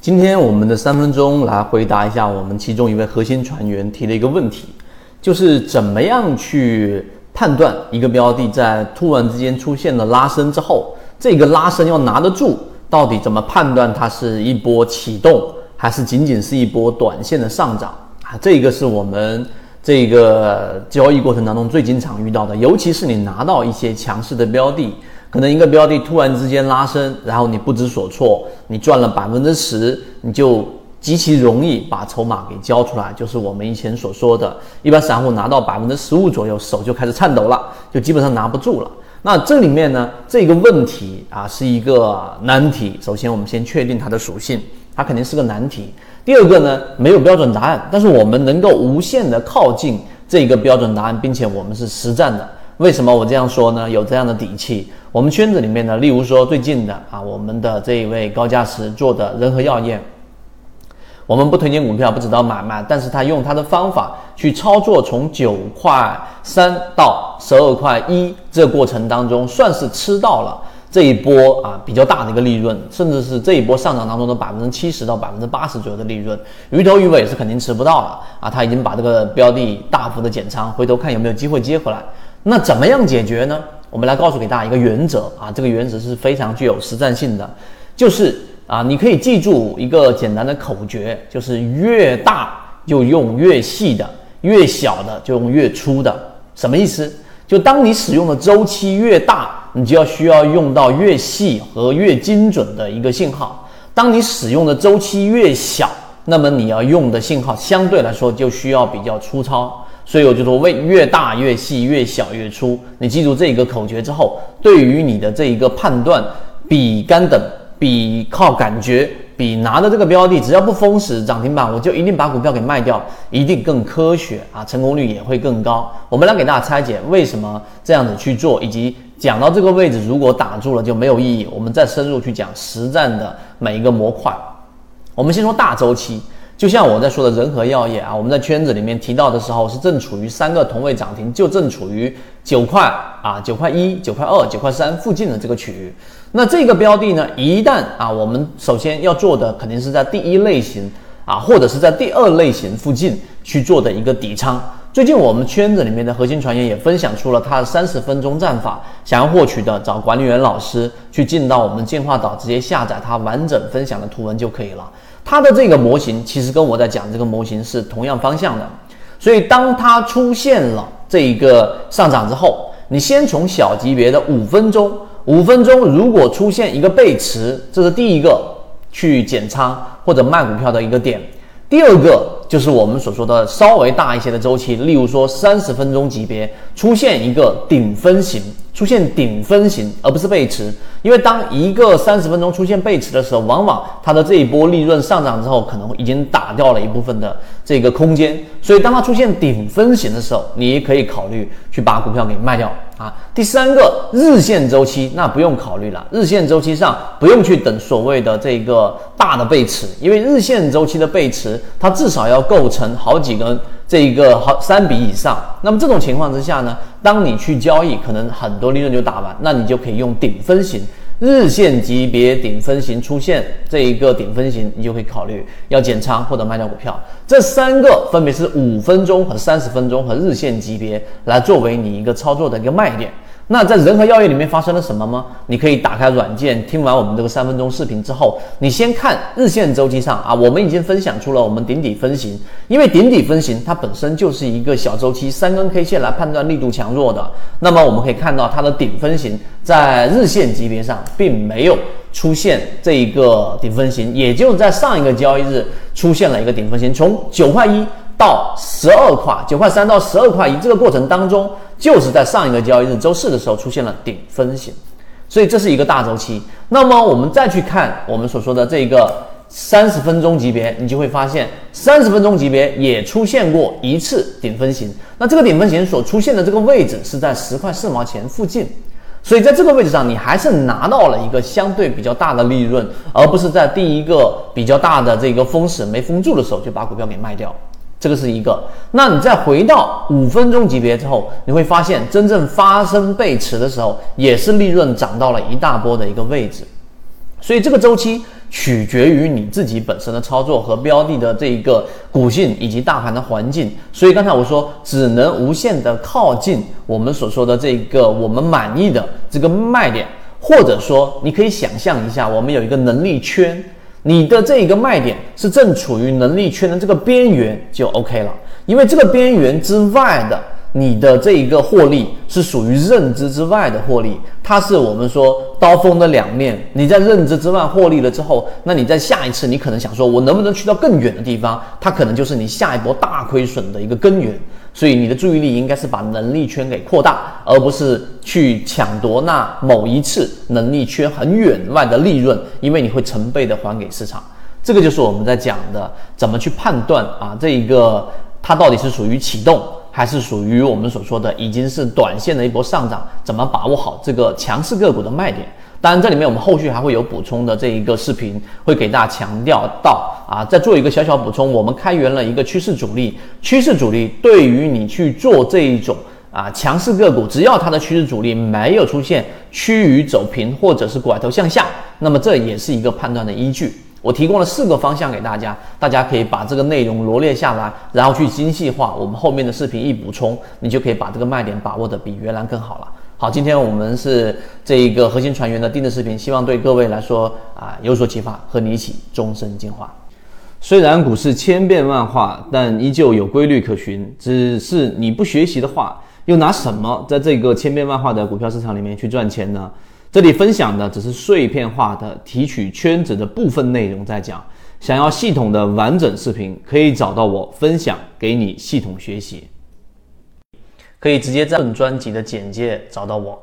今天我们的三分钟来回答一下我们其中一位核心船员提的一个问题，就是怎么样去判断一个标的在突然之间出现了拉升之后，这个拉升要拿得住，到底怎么判断它是一波启动，还是仅仅是一波短线的上涨啊？这个是我们这个交易过程当中最经常遇到的，尤其是你拿到一些强势的标的。可能一个标的突然之间拉升，然后你不知所措，你赚了百分之十，你就极其容易把筹码给交出来，就是我们以前所说的，一般散户拿到百分之十五左右，手就开始颤抖了，就基本上拿不住了。那这里面呢，这个问题啊是一个难题。首先，我们先确定它的属性，它肯定是个难题。第二个呢，没有标准答案，但是我们能够无限的靠近这个标准答案，并且我们是实战的。为什么我这样说呢？有这样的底气。我们圈子里面呢，例如说最近的啊，我们的这一位高价值做的仁和药业，我们不推荐股票，不知道买卖，但是他用他的方法去操作，从九块三到十二块一这过程当中，算是吃到了这一波啊比较大的一个利润，甚至是这一波上涨当中的百分之七十到百分之八十左右的利润，鱼头鱼尾是肯定吃不到了啊，他已经把这个标的大幅的减仓，回头看有没有机会接回来。那怎么样解决呢？我们来告诉给大家一个原则啊，这个原则是非常具有实战性的，就是啊，你可以记住一个简单的口诀，就是越大就用越细的，越小的就用越粗的。什么意思？就当你使用的周期越大，你就要需要用到越细和越精准的一个信号；当你使用的周期越小，那么你要用的信号相对来说就需要比较粗糙。所以我就说，为越大越细，越小越粗。你记住这一个口诀之后，对于你的这一个判断，比干等，比靠感觉，比拿的这个标的，只要不封死涨停板，我就一定把股票给卖掉，一定更科学啊，成功率也会更高。我们来给大家拆解为什么这样子去做，以及讲到这个位置，如果打住了就没有意义。我们再深入去讲实战的每一个模块。我们先说大周期。就像我在说的仁和药业啊，我们在圈子里面提到的时候是正处于三个同位涨停，就正处于九块啊、九块一、九块二、九块三附近的这个区域。那这个标的呢，一旦啊，我们首先要做的肯定是在第一类型啊，或者是在第二类型附近去做的一个底仓。最近我们圈子里面的核心传员也分享出了他的三十分钟战法，想要获取的找管理员老师去进到我们进化岛，直接下载他完整分享的图文就可以了。它的这个模型其实跟我在讲这个模型是同样方向的，所以当它出现了这一个上涨之后，你先从小级别的五分钟，五分钟如果出现一个背驰，这是第一个去减仓或者卖股票的一个点。第二个就是我们所说的稍微大一些的周期，例如说三十分钟级别出现一个顶分型，出现顶分型而不是背驰，因为当一个三十分钟出现背驰的时候，往往它的这一波利润上涨之后，可能已经打掉了一部分的这个空间，所以当它出现顶分型的时候，你也可以考虑去把股票给卖掉。啊，第三个日线周期那不用考虑了，日线周期上不用去等所谓的这个大的背驰，因为日线周期的背驰它至少要构成好几根这一个好三笔以上。那么这种情况之下呢，当你去交易，可能很多利润就打完，那你就可以用顶分型。日线级别顶分型出现这一个顶分型，你就可以考虑要减仓或者卖掉股票。这三个分别是五分钟和三十分钟和日线级别来作为你一个操作的一个卖点。那在仁和药业里面发生了什么吗？你可以打开软件，听完我们这个三分钟视频之后，你先看日线周期上啊，我们已经分享出了我们顶底分型，因为顶底分型它本身就是一个小周期三根 K 线来判断力度强弱的。那么我们可以看到它的顶分型在日线级别上并没有出现这一个顶分型，也就是在上一个交易日出现了一个顶分型，从九块一。到十二块九块三到十二块一这个过程当中，就是在上一个交易日周四的时候出现了顶分型，所以这是一个大周期。那么我们再去看我们所说的这个三十分钟级别，你就会发现三十分钟级别也出现过一次顶分型。那这个顶分型所出现的这个位置是在十块四毛钱附近，所以在这个位置上你还是拿到了一个相对比较大的利润，而不是在第一个比较大的这个封死没封住的时候就把股票给卖掉。这个是一个，那你再回到五分钟级别之后，你会发现真正发生背驰的时候，也是利润涨到了一大波的一个位置。所以这个周期取决于你自己本身的操作和标的的这一个股性以及大盘的环境。所以刚才我说，只能无限的靠近我们所说的这个我们满意的这个卖点，或者说你可以想象一下，我们有一个能力圈，你的这一个卖点是正处于能力圈的这个边缘就 OK 了，因为这个边缘之外的。你的这一个获利是属于认知之外的获利，它是我们说刀锋的两面。你在认知之外获利了之后，那你在下一次你可能想说，我能不能去到更远的地方？它可能就是你下一波大亏损的一个根源。所以你的注意力应该是把能力圈给扩大，而不是去抢夺那某一次能力圈很远外的利润，因为你会成倍的还给市场。这个就是我们在讲的怎么去判断啊，这一个它到底是属于启动。还是属于我们所说的已经是短线的一波上涨，怎么把握好这个强势个股的卖点？当然，这里面我们后续还会有补充的这一个视频，会给大家强调到啊，再做一个小小补充，我们开源了一个趋势主力，趋势主力对于你去做这一种啊强势个股，只要它的趋势主力没有出现趋于走平或者是拐头向下，那么这也是一个判断的依据。我提供了四个方向给大家，大家可以把这个内容罗列下来，然后去精细化。我们后面的视频一补充，你就可以把这个卖点把握的比原来更好了。好，今天我们是这一个核心船员的定制视频，希望对各位来说啊有所启发，和你一起终身进化。虽然股市千变万化，但依旧有规律可循。只是你不学习的话，又拿什么在这个千变万化的股票市场里面去赚钱呢？这里分享的只是碎片化的提取圈子的部分内容，在讲。想要系统的完整视频，可以找到我分享给你系统学习。可以直接在本专辑的简介找到我。